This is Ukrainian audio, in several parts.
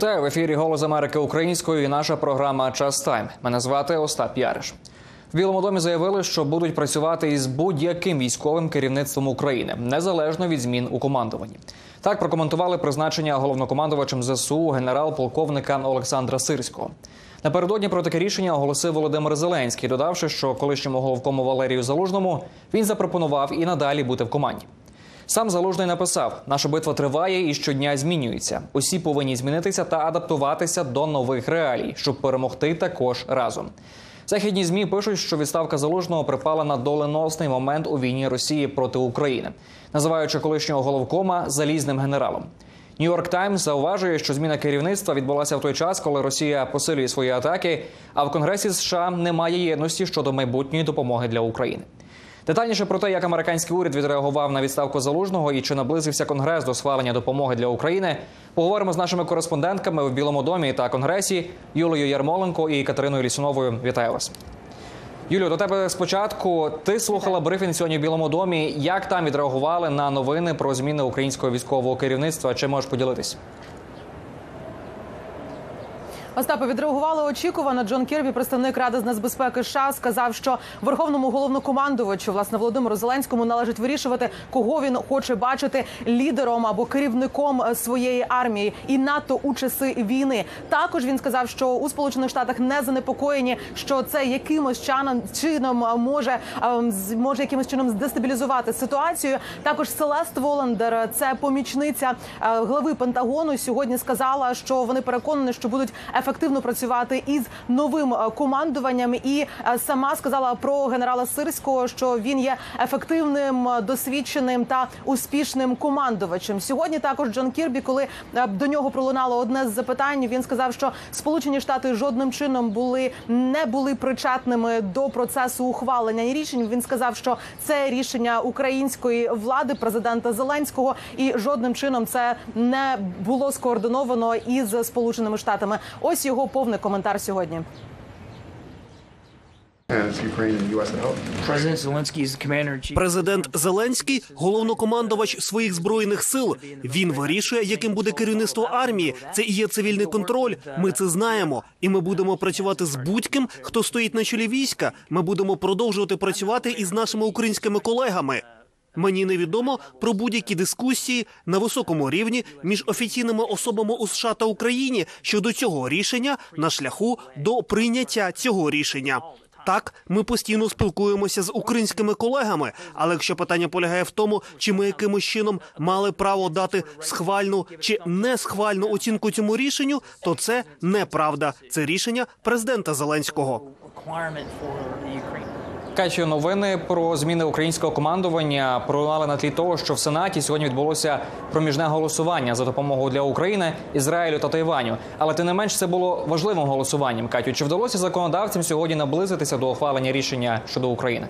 Вітаю в ефірі Голос Америки українською і наша програма Час Тайм. Мене звати Остап Яриш. В Білому домі заявили, що будуть працювати із будь-яким військовим керівництвом України незалежно від змін у командуванні. Так прокоментували призначення головнокомандувачем ЗСУ генерал-полковника Олександра Сирського. Напередодні про таке рішення оголосив Володимир Зеленський, додавши, що колишньому головкому Валерію Залужному він запропонував і надалі бути в команді. Сам залужний написав: наша битва триває і щодня змінюється. Усі повинні змінитися та адаптуватися до нових реалій, щоб перемогти також разом. Західні змі пишуть, що відставка залужного припала на доленосний момент у війні Росії проти України, називаючи колишнього головкома залізним генералом. Нью-Йорк Таймс зауважує, що зміна керівництва відбулася в той час, коли Росія посилює свої атаки, а в Конгресі США немає єдності щодо майбутньої допомоги для України. Детальніше про те, як американський уряд відреагував на відставку залужного і чи наблизився конгрес до схвалення допомоги для України, поговоримо з нашими кореспондентками в Білому домі та Конгресі Юлією Ярмоленко і Катериною Лісуновою. Вітаю вас. Юлію, до тебе спочатку. Ти слухала брифінг сьогодні в Білому домі. Як там відреагували на новини про зміни українського військового керівництва? Чи можеш поділитись? Остапе відреагували очікувано. Джон Кірбі, представник ради з нацбезпеки США, сказав, що верховному головнокомандувачу власне Володимиру Зеленському належить вирішувати, кого він хоче бачити лідером або керівником своєї армії і НАТО у часи війни. Також він сказав, що у Сполучених Штатах не занепокоєні, що це якимось чином може може якимось чином здестабілізувати ситуацію. Також Селест Воландер, це помічниця глави Пентагону. Сьогодні сказала, що вони переконані, що будуть ефективно працювати із новим командуванням, і сама сказала про генерала Сирського, що він є ефективним, досвідченим та успішним командувачем. Сьогодні також Джон Кірбі, коли до нього пролунало одне з запитань, він сказав, що Сполучені Штати жодним чином були не були причетними до процесу ухвалення рішень. Він сказав, що це рішення української влади, президента Зеленського, і жодним чином це не було скоординовано із Сполученими Штатами. Ось його повний коментар сьогодні. Президент Зеленський головнокомандувач своїх збройних сил. Він вирішує, яким буде керівництво армії. Це і є цивільний контроль. Ми це знаємо, і ми будемо працювати з будь-ким, хто стоїть на чолі війська. Ми будемо продовжувати працювати із нашими українськими колегами. Мені невідомо про будь-які дискусії на високому рівні між офіційними особами у США та Україні щодо цього рішення на шляху до прийняття цього рішення. Так, ми постійно спілкуємося з українськими колегами. Але якщо питання полягає в тому, чи ми якимось чином мали право дати схвальну чи не схвальну оцінку цьому рішенню, то це неправда. Це рішення президента Зеленського. Качі новини про зміни українського командування пролунали на тлі того, що в Сенаті сьогодні відбулося проміжне голосування за допомогою для України, Ізраїлю та Тайваню. Але тим не менш це було важливим голосуванням. Катю, чи вдалося законодавцям сьогодні наблизитися до ухвалення рішення щодо України?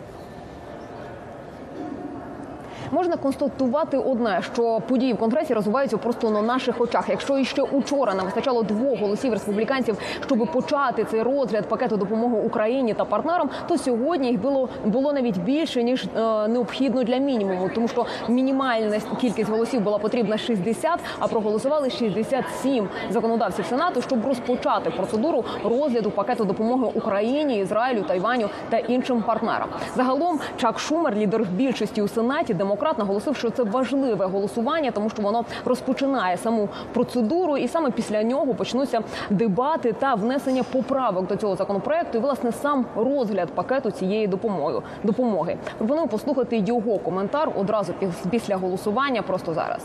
Можна констатувати одне, що події в конгресі розвиваються просто на наших очах. Якщо іще учора не вистачало двох голосів республіканців, щоб почати цей розгляд пакету допомоги Україні та партнерам, то сьогодні їх було було навіть більше ніж е, необхідно для мінімуму, тому що мінімальна кількість голосів була потрібна 60, а проголосували 67 законодавців сенату, щоб розпочати процедуру розгляду пакету допомоги Україні, Ізраїлю, Тайваню та іншим партнерам. Загалом Чак Шумер, лідер більшості у сенаті, демократ наголосив, що це важливе голосування, тому що воно розпочинає саму процедуру, і саме після нього почнуться дебати та внесення поправок до цього законопроекту. І власне сам розгляд пакету цієї допомоги. Допомоги пропоную послухати його коментар одразу після голосування. Просто зараз.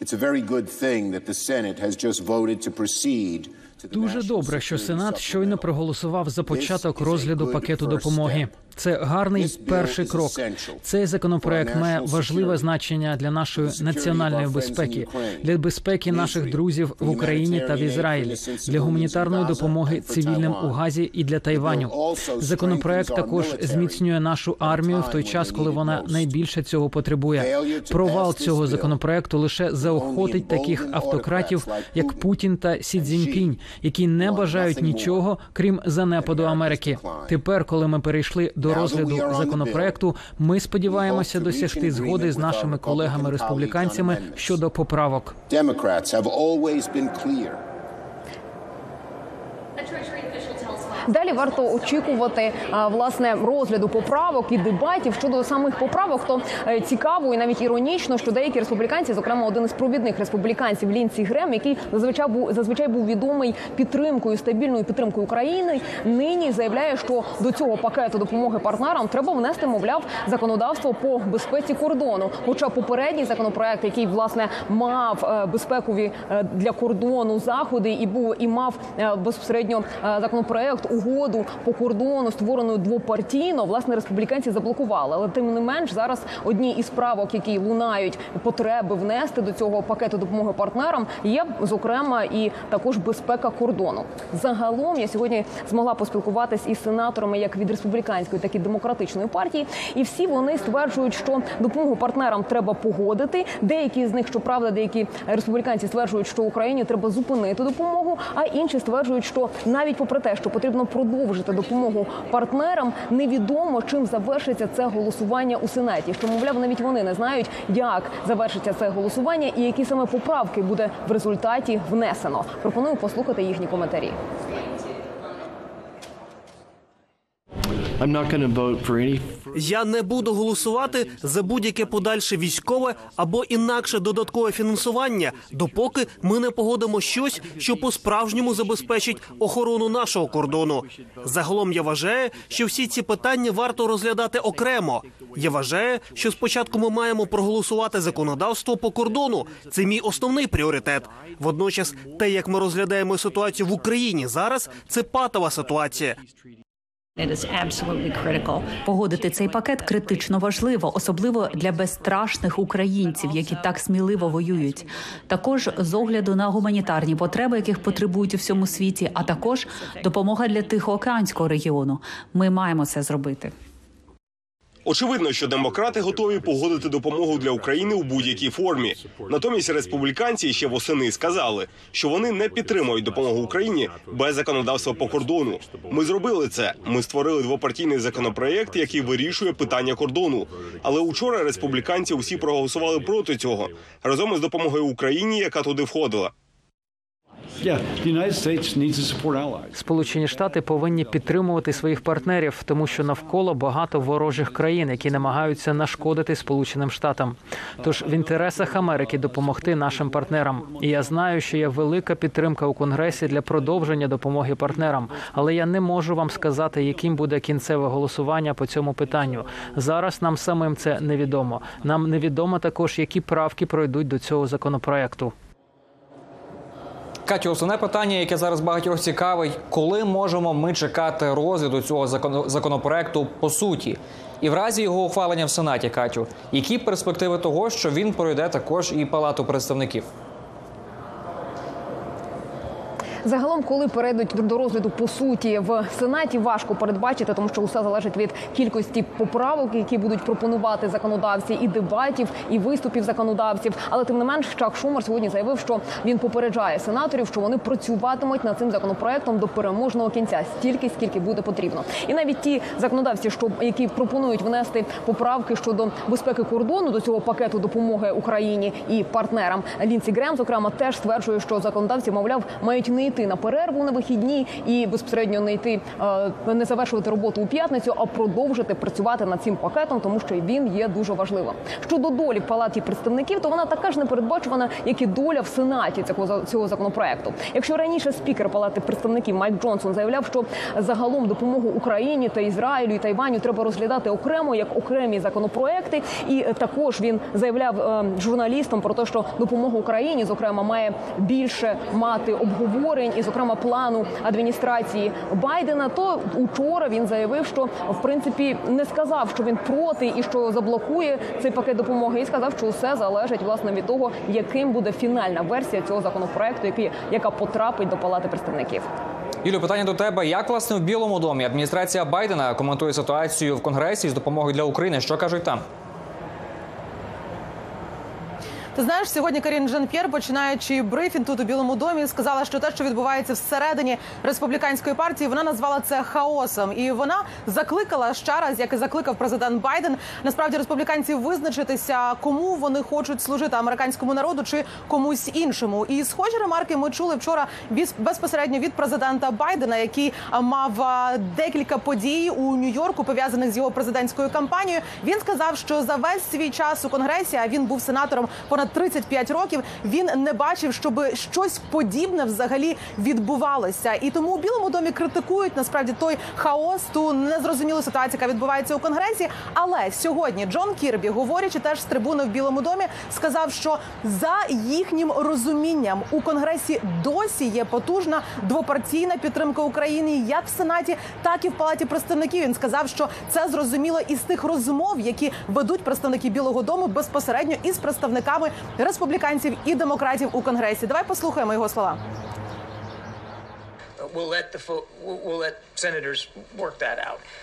It's a very good thing that the Senate has just voted to proceed Дуже добре, що Сенат щойно проголосував за початок розгляду пакету допомоги. Це гарний перший крок. Цей законопроект має важливе значення для нашої національної безпеки, для безпеки наших друзів в Україні та в Ізраїлі, для гуманітарної допомоги цивільним у Газі і для Тайваню. Законопроект також зміцнює нашу армію в той час, коли вона найбільше цього потребує. Провал цього законопроекту лише заохотить таких автократів, як Путін та Сі Цзіньпінь, які не бажають нічого крім занепаду Америки. Тепер, коли ми перейшли до розгляду законопроекту, ми сподіваємося досягти згоди з нашими колегами-республіканцями щодо поправок. Далі варто очікувати власне розгляду поправок і дебатів щодо самих поправок. То е, цікаво і навіть іронічно, що деякі республіканці, зокрема один із провідних республіканців Лінсі Грем, який зазвичай був зазвичай був відомий підтримкою стабільною підтримкою України, нині заявляє, що до цього пакету допомоги партнерам треба внести, мовляв, законодавство по безпеці кордону. Хоча попередній законопроект, який власне мав е, безпекові е, для кордону заходи, і був і мав е, безпосередньо е, законопроект угоду по кордону, створену двопартійно, власне, республіканці заблокували. Але тим не менш зараз одні із правок, які лунають потреби внести до цього пакету допомоги партнерам, є зокрема і також безпека кордону. Загалом я сьогодні змогла поспілкуватись із сенаторами як від республіканської, так і демократичної партії, і всі вони стверджують, що допомогу партнерам треба погодити. Деякі з них, щоправда, деякі республіканці стверджують, що Україні треба зупинити допомогу, а інші стверджують, що навіть попри те, що потрібно продовжити допомогу партнерам, невідомо чим завершиться це голосування у сенаті. Що мовляв, навіть вони не знають, як завершиться це голосування і які саме поправки буде в результаті внесено. Пропоную послухати їхні коментарі. Я не буду голосувати за будь-яке подальше військове або інакше додаткове фінансування, допоки ми не погодимо щось, що по-справжньому забезпечить охорону нашого кордону. Загалом я вважаю, що всі ці питання варто розглядати окремо. Я вважаю, що спочатку ми маємо проголосувати законодавство по кордону. Це мій основний пріоритет. Водночас, те, як ми розглядаємо ситуацію в Україні зараз, це патова ситуація. Погодити цей пакет критично важливо, особливо для безстрашних українців, які так сміливо воюють. Також з огляду на гуманітарні потреби, яких потребують у всьому світі, а також допомога для Тихоокеанського регіону. Ми маємо це зробити. Очевидно, що демократи готові погодити допомогу для України у будь-якій формі. Натомість республіканці ще восени сказали, що вони не підтримують допомогу Україні без законодавства по кордону. Ми зробили це. Ми створили двопартійний законопроєкт, який вирішує питання кордону. Але учора республіканці усі проголосували проти цього разом із допомогою Україні, яка туди входила. Сполучені Штати повинні підтримувати своїх партнерів, тому що навколо багато ворожих країн, які намагаються нашкодити Сполученим Штатам. Тож в інтересах Америки допомогти нашим партнерам. І я знаю, що є велика підтримка у Конгресі для продовження допомоги партнерам. Але я не можу вам сказати, яким буде кінцеве голосування по цьому питанню. Зараз нам самим це невідомо. Нам невідомо також, які правки пройдуть до цього законопроекту. Катю, основне питання, яке зараз багатьох цікавить, коли можемо ми чекати розгляду цього закон- законопроекту по суті? І в разі його ухвалення в Сенаті, Катю, які перспективи того, що він пройде також і Палату представників? Загалом, коли перейдуть до розгляду по суті в сенаті, важко передбачити, тому що усе залежить від кількості поправок, які будуть пропонувати законодавці, і дебатів, і виступів законодавців. Але тим не менш, Чак Шумер сьогодні заявив, що він попереджає сенаторів, що вони працюватимуть над цим законопроектом до переможного кінця, стільки скільки буде потрібно. І навіть ті законодавці, що які пропонують внести поправки щодо безпеки кордону до цього пакету допомоги Україні і партнерам Лінсі Грем, зокрема, теж стверджує, що законодавці, мовляв, мають не на перерву на вихідні і безпосередньо не йти, е, не завершувати роботу у п'ятницю, а продовжити працювати над цим пакетом, тому що він є дуже важливим. Щодо долі в палаті представників, то вона така ж непередбачувана, як і доля в сенаті цього цього законопроекту. Якщо раніше спікер палати представників Майк Джонсон заявляв, що загалом допомогу Україні та Ізраїлю і Тайваню треба розглядати окремо як окремі законопроекти, і також він заявляв е, журналістам про те, що допомога Україні, зокрема, має більше мати обговорень і, зокрема, плану адміністрації Байдена. То учора він заявив, що в принципі не сказав, що він проти і що заблокує цей пакет допомоги, і сказав, що все залежить власне від того, яким буде фінальна версія цього законопроекту, який яка потрапить до палати представників. Юлю, питання до тебе: як власне в Білому домі адміністрація Байдена коментує ситуацію в Конгресі з допомогою для України? Що кажуть там? Ти знаєш, сьогодні Карін Жан-П'єр, починаючи брифінг тут у Білому домі, сказала, що те, що відбувається всередині республіканської партії, вона назвала це хаосом, і вона закликала ще раз, як і закликав президент Байден, насправді республіканців визначитися, кому вони хочуть служити американському народу чи комусь іншому. І схожі ремарки ми чули вчора безпосередньо від президента Байдена, який мав декілька подій у Нью-Йорку пов'язаних з його президентською кампанією. Він сказав, що за весь свій час у конгресі, а він був сенатором понад 35 років. Він не бачив, щоб щось подібне взагалі відбувалося. І тому у Білому домі критикують насправді той хаос, ту незрозумілу ситуацію, яка відбувається у конгресі. Але сьогодні Джон Кірбі, говорячи теж з трибуни в Білому домі, сказав, що за їхнім розумінням у конгресі досі є потужна двопартійна підтримка України як в сенаті, так і в палаті представників. Він сказав, що це зрозуміло із тих розмов, які ведуть представники Білого Дому безпосередньо із представниками республіканців і демократів у конгресі. Давай послухаємо його слова.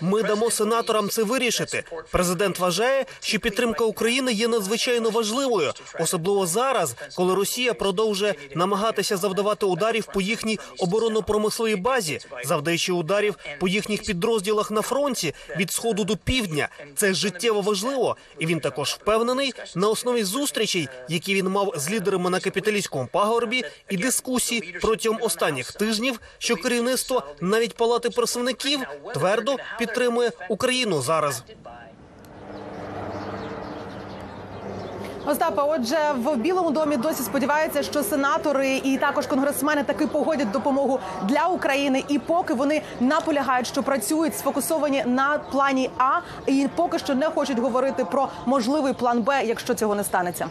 Ми дамо сенаторам це вирішити. Президент вважає, що підтримка України є надзвичайно важливою, особливо зараз, коли Росія продовжує намагатися завдавати ударів по їхній оборонно-промисловій базі, завдаючи ударів по їхніх підрозділах на фронті від сходу до півдня. Це життєво важливо, і він також впевнений на основі зустрічей, які він мав з лідерами на капіталістському пагорбі, і дискусій протягом останніх тижнів, що керівництво навіть палати представників твердо підтримує Україну зараз. Остапа, отже, в Білому домі досі сподіваються, що сенатори і також конгресмени таки погодять допомогу для України. І поки вони наполягають, що працюють сфокусовані на плані А, і поки що не хочуть говорити про можливий план Б, якщо цього не станеться.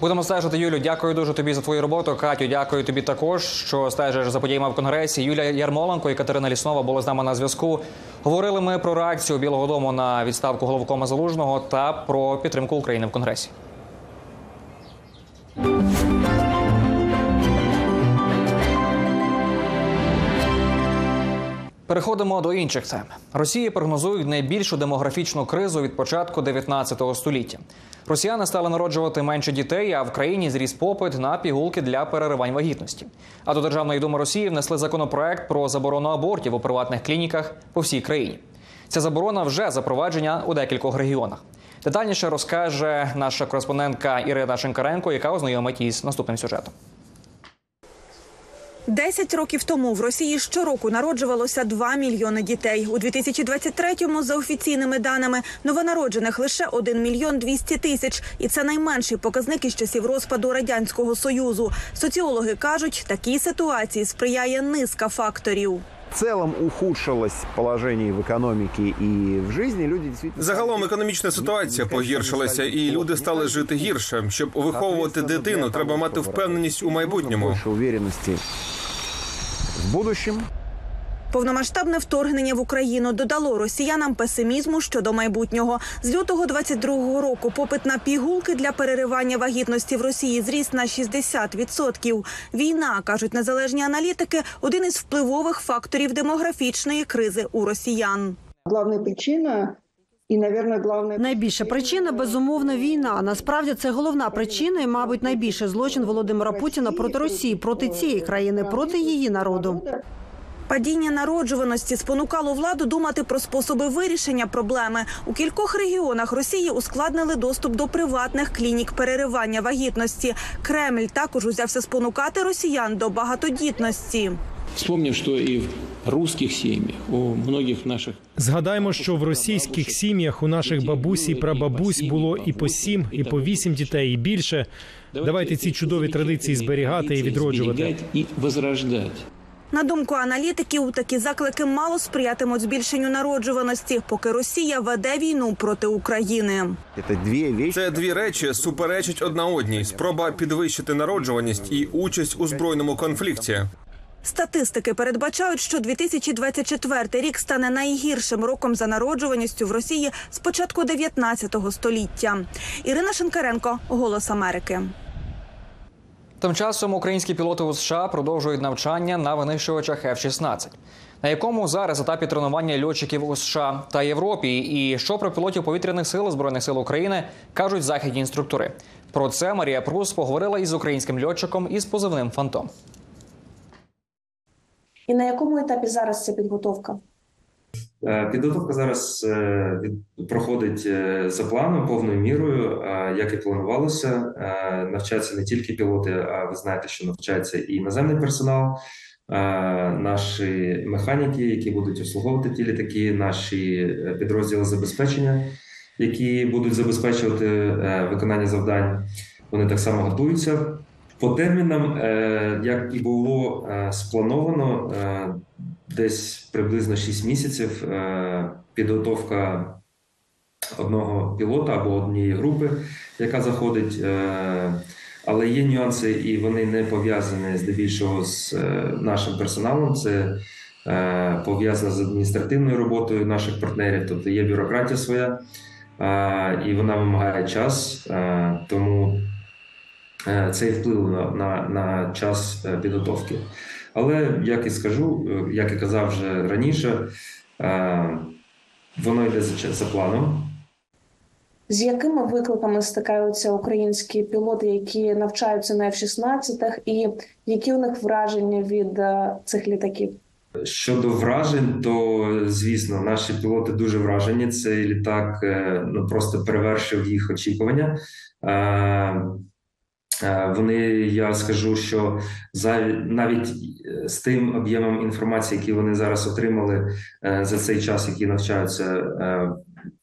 Будемо стежити, Юлю. Дякую дуже тобі за твою роботу. Катю, дякую тобі також, що стежиш за подіями в конгресі. Юлія Ярмоленко і Катерина Ліснова були з нами на зв'язку. Говорили ми про реакцію Білого Дому на відставку головкома Залужного та про підтримку України в конгресі. Переходимо до інших тем. Росії прогнозують найбільшу демографічну кризу від початку 19 століття. Росіяни стали народжувати менше дітей, а в країні зріс попит на пігулки для переривань вагітності. А до Державної думи Росії внесли законопроект про заборону абортів у приватних клініках по всій країні. Ця заборона вже запроваджена у декількох регіонах. Детальніше розкаже наша кореспондентка Ірина Шинкаренко, яка ознайомить із наступним сюжетом. Десять років тому в Росії щороку народжувалося 2 мільйони дітей. У 2023-му, за офіційними даними, новонароджених лише 1 мільйон 200 тисяч. І це найменший показник із часів розпаду Радянського Союзу. Соціологи кажуть, такій ситуації сприяє низка факторів. В целом ухудшилось положение в економіці і в житті, Люди дійсно... Загалом економічна ситуація погіршилася, і люди стали жити гірше. Щоб виховувати дитину, треба мати впевненість у майбутньому. Більше уверенности в будущем. Повномасштабне вторгнення в Україну додало росіянам песимізму щодо майбутнього. З лютого 22-го року попит на пігулки для переривання вагітності в Росії зріс на 60%. Війна, кажуть незалежні аналітики, один із впливових факторів демографічної кризи у росіян. Главная причина і, наверное, главне найбільша причина безумовно війна. Насправді це головна причина, і, мабуть, найбільший злочин Володимира Путіна проти Росії, проти цієї країни, проти її народу. Падіння народжуваності спонукало владу думати про способи вирішення проблеми. У кількох регіонах Росії ускладнили доступ до приватних клінік переривання вагітності. Кремль також узявся спонукати росіян до багатодітності. Вспомнив, що і в русських сім'ях у многих наших Згадаємо, що в російських сім'ях у наших бабусь і прабабусь було і по сім, і по вісім дітей, і більше. Давайте ці чудові традиції зберігати і відроджувати. і возрождати. На думку аналітиків, такі заклики мало сприятимуть збільшенню народжуваності, поки Росія веде війну проти України. Це дві речі суперечать одна одній: спроба підвищити народжуваність і участь у збройному конфлікті. Статистики передбачають, що 2024 рік стане найгіршим роком за народжуваністю в Росії з початку 19 століття. Ірина Шинкаренко, Голос Америки. Тим часом українські пілоти у США продовжують навчання на винищувачах F-16, на якому зараз етапі тренування льотчиків у США та Європі. І що про пілотів повітряних сил збройних сил України кажуть західні інструктори. Про це Марія Прус поговорила із українським льотчиком із позивним Фантом. І на якому етапі зараз ця підготовка? Е, Підготовка зараз е, проходить е, за планом повною мірою, як і планувалося. Навчаються не тільки пілоти, а ви знаєте, що навчається і іноземний персонал, наші механіки, які будуть обслуговувати ті літаки, наші підрозділи забезпечення, які будуть забезпечувати виконання завдань. Вони так само готуються. По термінам, як і було сплановано, десь приблизно 6 місяців е, підготовка одного пілота або однієї групи, яка заходить. е, Але є нюанси, і вони не пов'язані здебільшого з е, нашим персоналом. Це пов'язано з адміністративною роботою наших партнерів, тобто є бюрократія своя, і вона вимагає час. Тому це вплив на, на, на час підготовки. Але як і скажу, е, як і казав вже раніше, е, воно йде за, планом. З якими викликами стикаються українські пілоти, які навчаються на F-16, і які у них враження від е, цих літаків? Щодо вражень, то звісно, наші пілоти дуже вражені. Цей літак ну просто перевершив їх очікування. Е, Вони, я скажу, що за навіть е, з тим об'ємом інформації, який вони зараз отримали е, за цей час, який навчаються,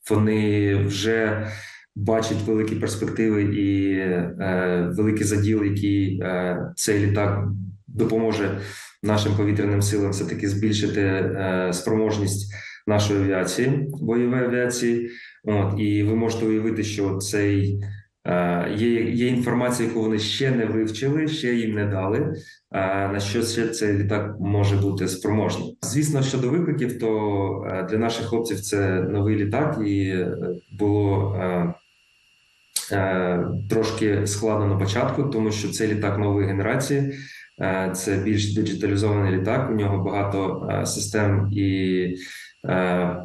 вони вже бачать великі перспективи і е, великий заділ, який е, цей літак допоможе нашим повітряним силам все таки збільшити спроможність нашої авіації, бойової авіації. От і ви можете уявити, що цей є, є інформація, яку вони ще не вивчили, ще їм не дали. е, На що ще цей літак може бути спроможний? Звісно, щодо викликів, то е, для наших хлопців це новий літак, і е, було е, е, трошки складно на початку, тому що це літак нової генерації. Е, Це більш диджиталізований літак. У нього багато е, систем і е,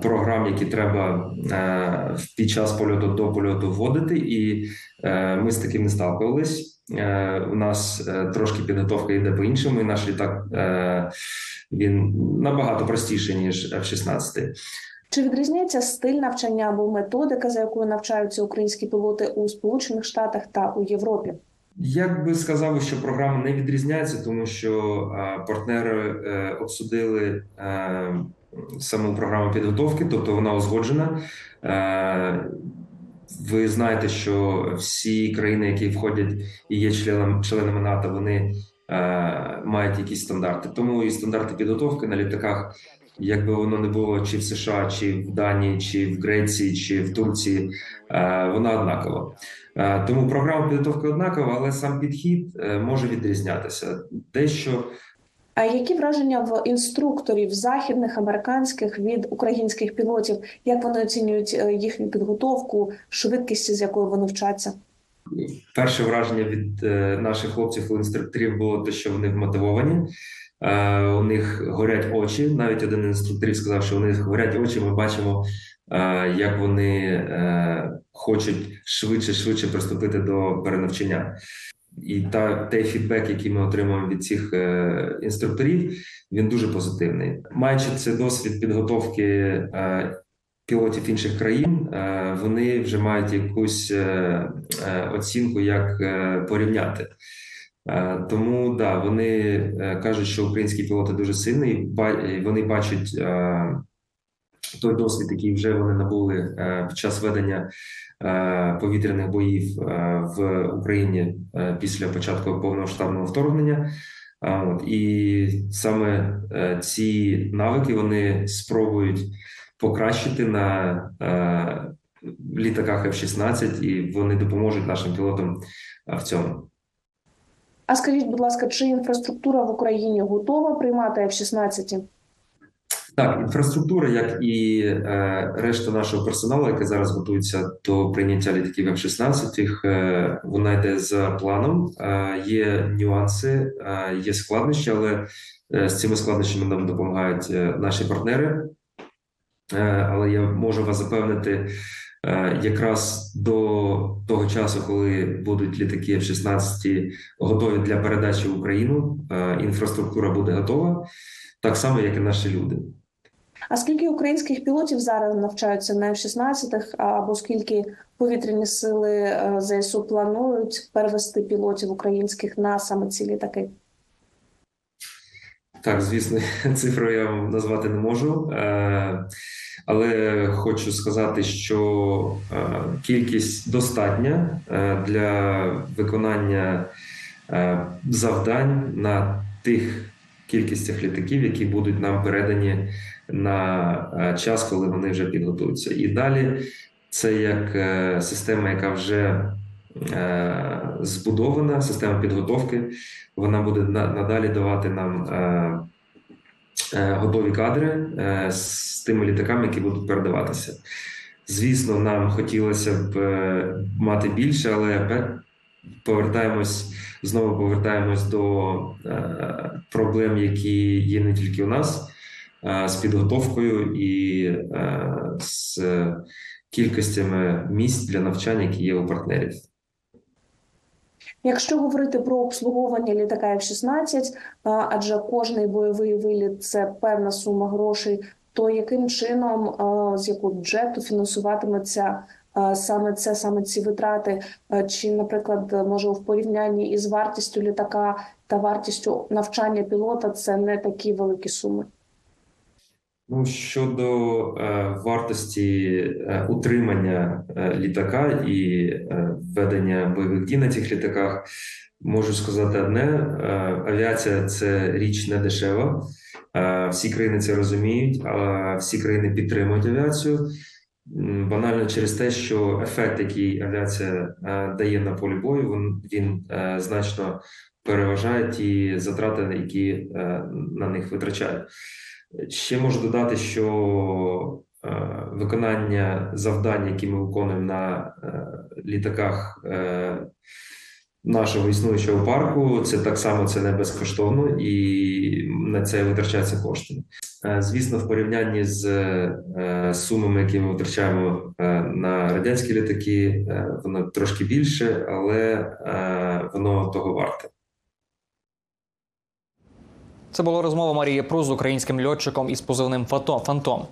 програм, які треба е, під час польоту до польоту вводити. І е, ми з таким не сталкувались. Е, У нас е, трошки підготовка йде по іншому. І наш літак е, він набагато простіший ніж F-16. Чи відрізняється стиль навчання або методика, за якою навчаються українські пілоти у Сполучених Штатах та у Європі? Я би сказав, що програма не відрізняється, тому що е, партнери е, обсудили е, саму програму підготовки, тобто вона узгоджена. Е, ви знаєте, що всі країни, які входять і є членами, членами НАТО, вони е, мають якісь стандарти. Тому і стандарти підготовки на літаках, якби воно не було чи в США, чи в Данії, чи в Греції, чи в Турції, е, вона однакова. Тому програма підготовки однакова, але сам підхід може відрізнятися. Дещо які враження в інструкторів західних американських від українських пілотів? Як вони оцінюють е, їхню підготовку, швидкість, з якою вони вчаться? перше враження від е, наших хлопців інструкторів було те, що вони вмотивовані. Е, У них горять очі. Навіть один інструкторів сказав, що у них горять очі. Ми бачимо, як вони хочуть швидше швидше приступити до перенавчання. І та той фідбек, який ми отримуємо від цих е, інструкторів, він дуже позитивний. Маючи цей досвід підготовки е, пілотів інших країн, е, вони вже мають якусь е, е, оцінку, як е, порівняти. Тому да, вони кажуть, що українські пілоти дуже сильні, вони бачать той досвід, який вже вони набули е, під час ведення е, повітряних боїв е, в Україні після початку повномасштабного вторгнення. От і саме ці навики вони спробують покращити на літаках F-16, і вони допоможуть нашим пілотам в цьому. А скажіть, будь ласка, чи інфраструктура в Україні готова приймати F-16? Так, інфраструктура, як і е, решта нашого персоналу, який зараз готується до прийняття літаків F-16, е, вона йде за планом. Е, є нюанси, е, є складнощі, але е, з цими складнощами нам допомагають е, наші партнери. Але я можу вас запевнити, Якраз до того часу, коли будуть літаки F-16 готові для передачі в Україну, інфраструктура буде готова, так само, як і наші люди. А скільки українських пілотів зараз навчаються на F-16, або скільки повітряні сили е, ЗСУ планують перевести пілотів українських на саме ці літаки? Так, звісно, цифру я вам назвати не можу, е, але хочу сказати, що е, кількість достатня для виконання завдань на тих кількістях літаків, які будуть нам передані на е, час, коли вони вже підготуються. І далі це як е, система, яка вже е, збудована, система підготовки. Вона буде надалі давати нам готові кадри з тими літаками, які будуть передаватися. Звісно, нам хотілося б мати більше, але повертаємось знову повертаємось до проблем, які є не тільки у нас, з підготовкою і е, з кількостями місць для навчання, які є у партнерів. Якщо говорити про обслуговування літака F-16, адже кожний бойовий виліт це певна сума грошей, то яким чином з якого бюджету фінансуватиметься саме це, саме ці витрати? Чи, наприклад, може в порівнянні із вартістю літака та вартістю навчання пілота це не такі великі суми? Ну, щодо е, вартості е, утримання е, літака і е, ведення бойових дій на цих літаках, можу сказати одне: е, авіація це річ не дешева. Е, всі країни це розуміють, а всі країни підтримують авіацію. Банально через те, що ефект, який авіація е, дає на полі бою, він, він е, значно переважає ті затрати, які е, на них витрачають. Ще можу додати, що е, виконання завдань, які ми виконуємо на е, літаках е, нашого існуючого парку, це так само це не безкоштовно і на це витрачаються кошти. Звісно, в порівнянні з сумами, які ми витрачаємо на радянські літаки, воно трошки більше, але воно того варте. Це була розмова Марії Прус з українським льотчиком із позивним «Фото- Фантом.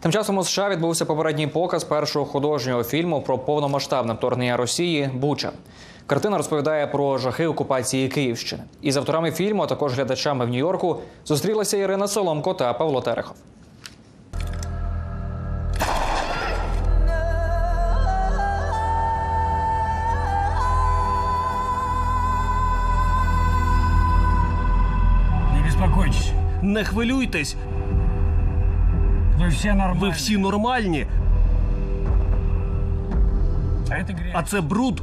Тим часом у США відбувся попередній показ першого художнього фільму про повномасштабне вторгнення Росії Буча. Картина розповідає про жахи окупації Київщини. І з авторами фільму, а також глядачами в Нью-Йорку, зустрілися Ірина Соломко та Павло Терехов. Не хвилюйтесь, Вы все нормальные. ви всі нормальні, А это грязь. а це бруд.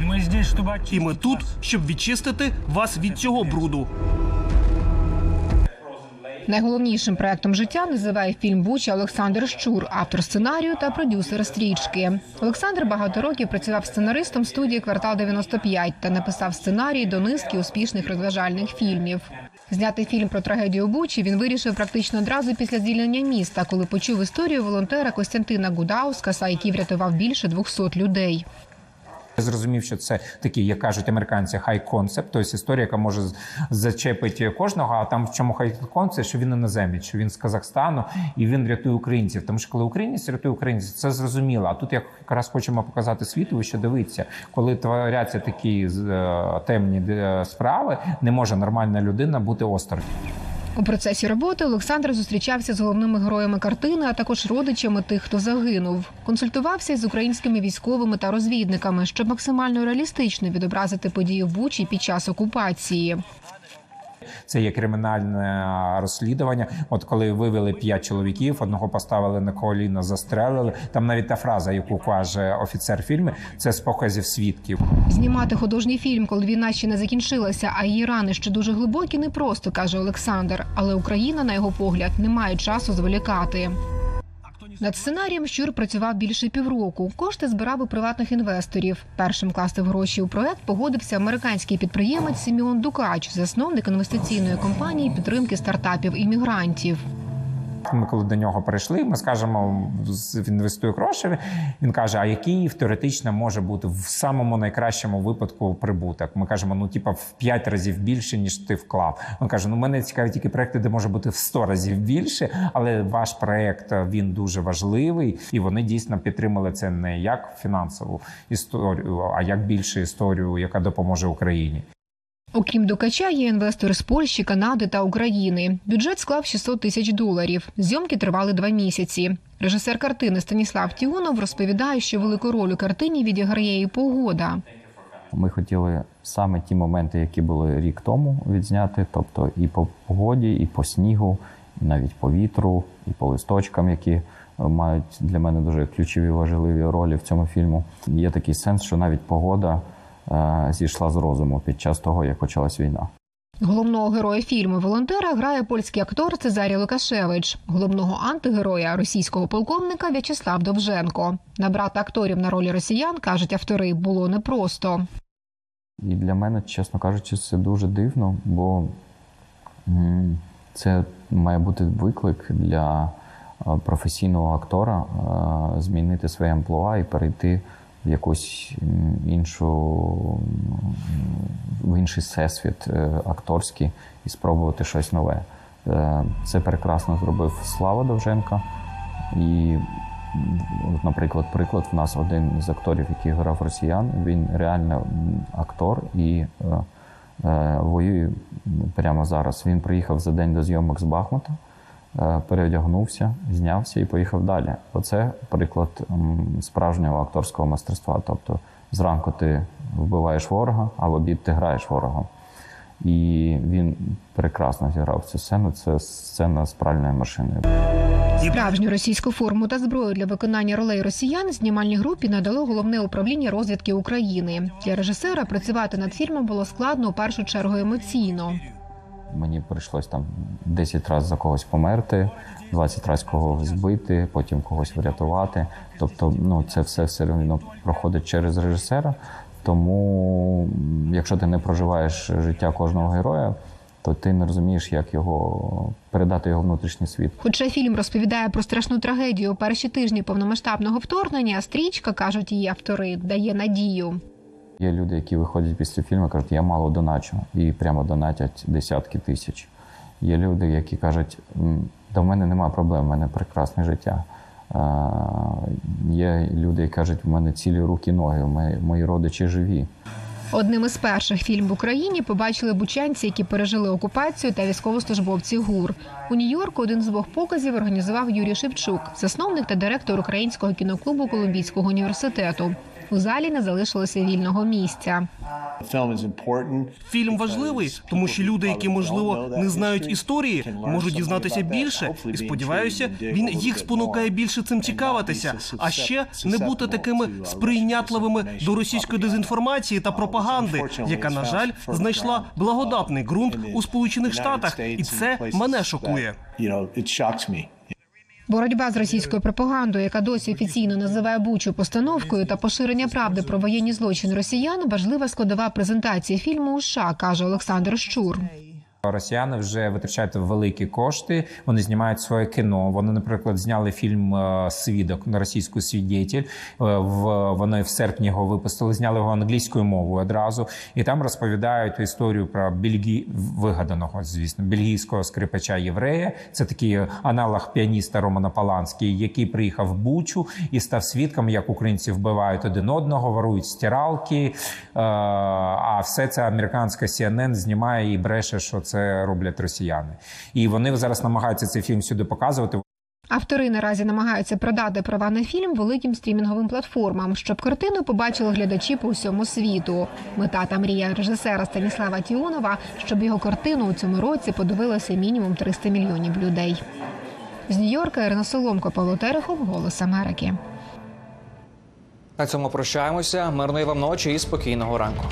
И мы здесь, чтобы очистить І ми тут, вас. щоб відчистити вас від цього бруду. Найголовнішим проектом життя називає фільм Буча Олександр Щур, автор сценарію та продюсер стрічки. Олександр багато років працював сценаристом студії Квартал 95 та написав сценарій до низки успішних розважальних фільмів. Зняти фільм про трагедію Бучі він вирішив практично одразу після звільнення міста, коли почув історію волонтера Костянтина Гудаускаса, який врятував більше 200 людей. Зрозумів, що це такий, як кажуть американці, хай концепт, тобто історія, яка може зачепити кожного. А там в чому хай концепт, що він іноземець, що він з Казахстану і він рятує українців. Тому що коли українець рятує українців, це зрозуміло. А тут якраз хочемо показати світу, що дивиться, коли творяться такі е, темні справи, не може нормальна людина бути осторонь. У процесі роботи Олександр зустрічався з головними героями картини, а також родичами тих, хто загинув. Консультувався з українськими військовими та розвідниками, щоб максимально реалістично відобразити події в Бучі під час окупації. Це є кримінальне розслідування. От коли вивели п'ять чоловіків, одного поставили на коліна, застрелили. Там навіть та фраза, яку каже офіцер фільму, це з показів свідків. Знімати художній фільм, коли війна ще не закінчилася, а її рани ще дуже глибокі, не просто каже Олександр. Але Україна, на його погляд, не має часу зволікати. Над сценарієм Щур працював більше півроку. Кошти збирав у приватних інвесторів. Першим класти гроші у проект погодився американський підприємець Сіміон Дукач, засновник інвестиційної компанії підтримки стартапів іммігрантів. Ми коли до нього прийшли, ми скажемо, інвестує гроші. Він каже: а який теоретично може бути в самому найкращому випадку прибуток? Ми кажемо, ну типа в 5 разів більше, ніж ти вклав. Він каже: Ну мене цікаві тільки проекти, де може бути в 100 разів більше, але ваш проект він дуже важливий, і вони дійсно підтримали це не як фінансову історію, а як більше історію, яка допоможе Україні. Окрім Дукача, є інвестори з Польщі, Канади та України. Бюджет склав 600 тисяч доларів. Зйомки тривали два місяці. Режисер картини Станіслав Тіонов розповідає, що велику роль у картині відіграє і погода. Ми хотіли саме ті моменти, які були рік тому відзняти, тобто і по погоді, і по снігу, і навіть по вітру, і по листочкам, які е, мають для мене дуже ключові важливі ролі в цьому фільму. Є такий сенс, що навіть погода зійшла з розуму під час того, як почалась війна. Головного героя фільму волонтера грає польський актор Цезарій Лукашевич, головного антигероя російського полковника В'ячеслав Довженко. Набрати акторів на ролі росіян кажуть автори було непросто. І для мене, чесно кажучи, це дуже дивно, бо це має бути виклик для е, професійного актора е, змінити своє амплуа і перейти якусь іншу в інший всесвіт е, акторський і спробувати щось нове. Е, Це прекрасно зробив Слава Довженка. І, наприклад, приклад, в нас один з акторів, який грав росіян, він реально актор і е, воює прямо зараз. Він приїхав за день до зйомок з Бахмута, переодягнувся, знявся і поїхав далі. Оце приклад справжнього акторського майстерства. Тобто зранку ти вбиваєш ворога, а в обід ти граєш ворогом. І він прекрасно зіграв цю сцену. Це сцена з пральною машиною. Справжню російську форму та зброю для виконання ролей росіян знімальній групі надало головне управління розвідки України. Для режисера працювати над фільмом було складно у першу чергу емоційно. Мені прийшлось там 10 разів за когось померти, 20 разів когось збити, потім когось врятувати. Тобто, ну це все все одно проходить через режисера. Тому, якщо ти не проживаєш життя кожного героя, то ти не розумієш, як його передати його внутрішній світ. Хоча фільм розповідає про страшну трагедію перші тижні повномасштабного вторгнення, стрічка кажуть її автори, дає надію. Є люди, які виходять після фільму кажуть, я мало доначу, і прямо донатять десятки тисяч. Є люди, які кажуть, «М, та в мене немає проблем, в мене прекрасне життя. Є люди, які кажуть, у мене цілі руки, ноги, мої, родичі живі. Одним із перших фільм в Україні побачили бучанці, які пережили окупацію та військовослужбовці ГУР. У Нью-Йорку один з двох показів організував Юрій Шевчук, засновник та директор українського кіноклубу Колумбійського університету. У залі не залишилося вільного місця. Фільм важливий, тому що люди, які можливо не знають історії, можуть дізнатися більше. І сподіваюся, він їх спонукає більше цим цікавитися, а ще не бути такими сприйнятливими до російської дезінформації та пропаганди, яка на жаль знайшла благодатний ґрунт у Сполучених Штатах, і це мене шокує. Боротьба з російською пропагандою, яка досі офіційно називає Бучу постановкою та поширення правди про воєнні злочини росіян, важлива складова презентації фільму США, каже Олександр Щур. Росіяни вже витрачають великі кошти. Вони знімають своє кіно. Вони, наприклад, зняли фільм е, Свідок на російську свідетель. Е, В вони в серпні його випустили, зняли його англійською мовою одразу, і там розповідають історію про бельгі... вигаданого, звісно, бельгійського скрипача єврея. Це такий аналог піаніста Романа Паланський, який приїхав в Бучу і став свідком, як українці вбивають один одного, ворують стиралки. Е, А все це американська CNN знімає і бреше, що це роблять росіяни. І вони зараз намагаються цей фільм сюди показувати. Автори наразі намагаються продати права на фільм великим стрімінговим платформам, щоб картину побачили глядачі по всьому світу. Мета та мрія режисера Станіслава Тіонова, щоб його картину у цьому році подивилося мінімум 300 мільйонів людей. З Нью-Йорка Ірина Соломко, Павло Терехов, Голос Америки. На цьому прощаємося. Мирної вам ночі і спокійного ранку.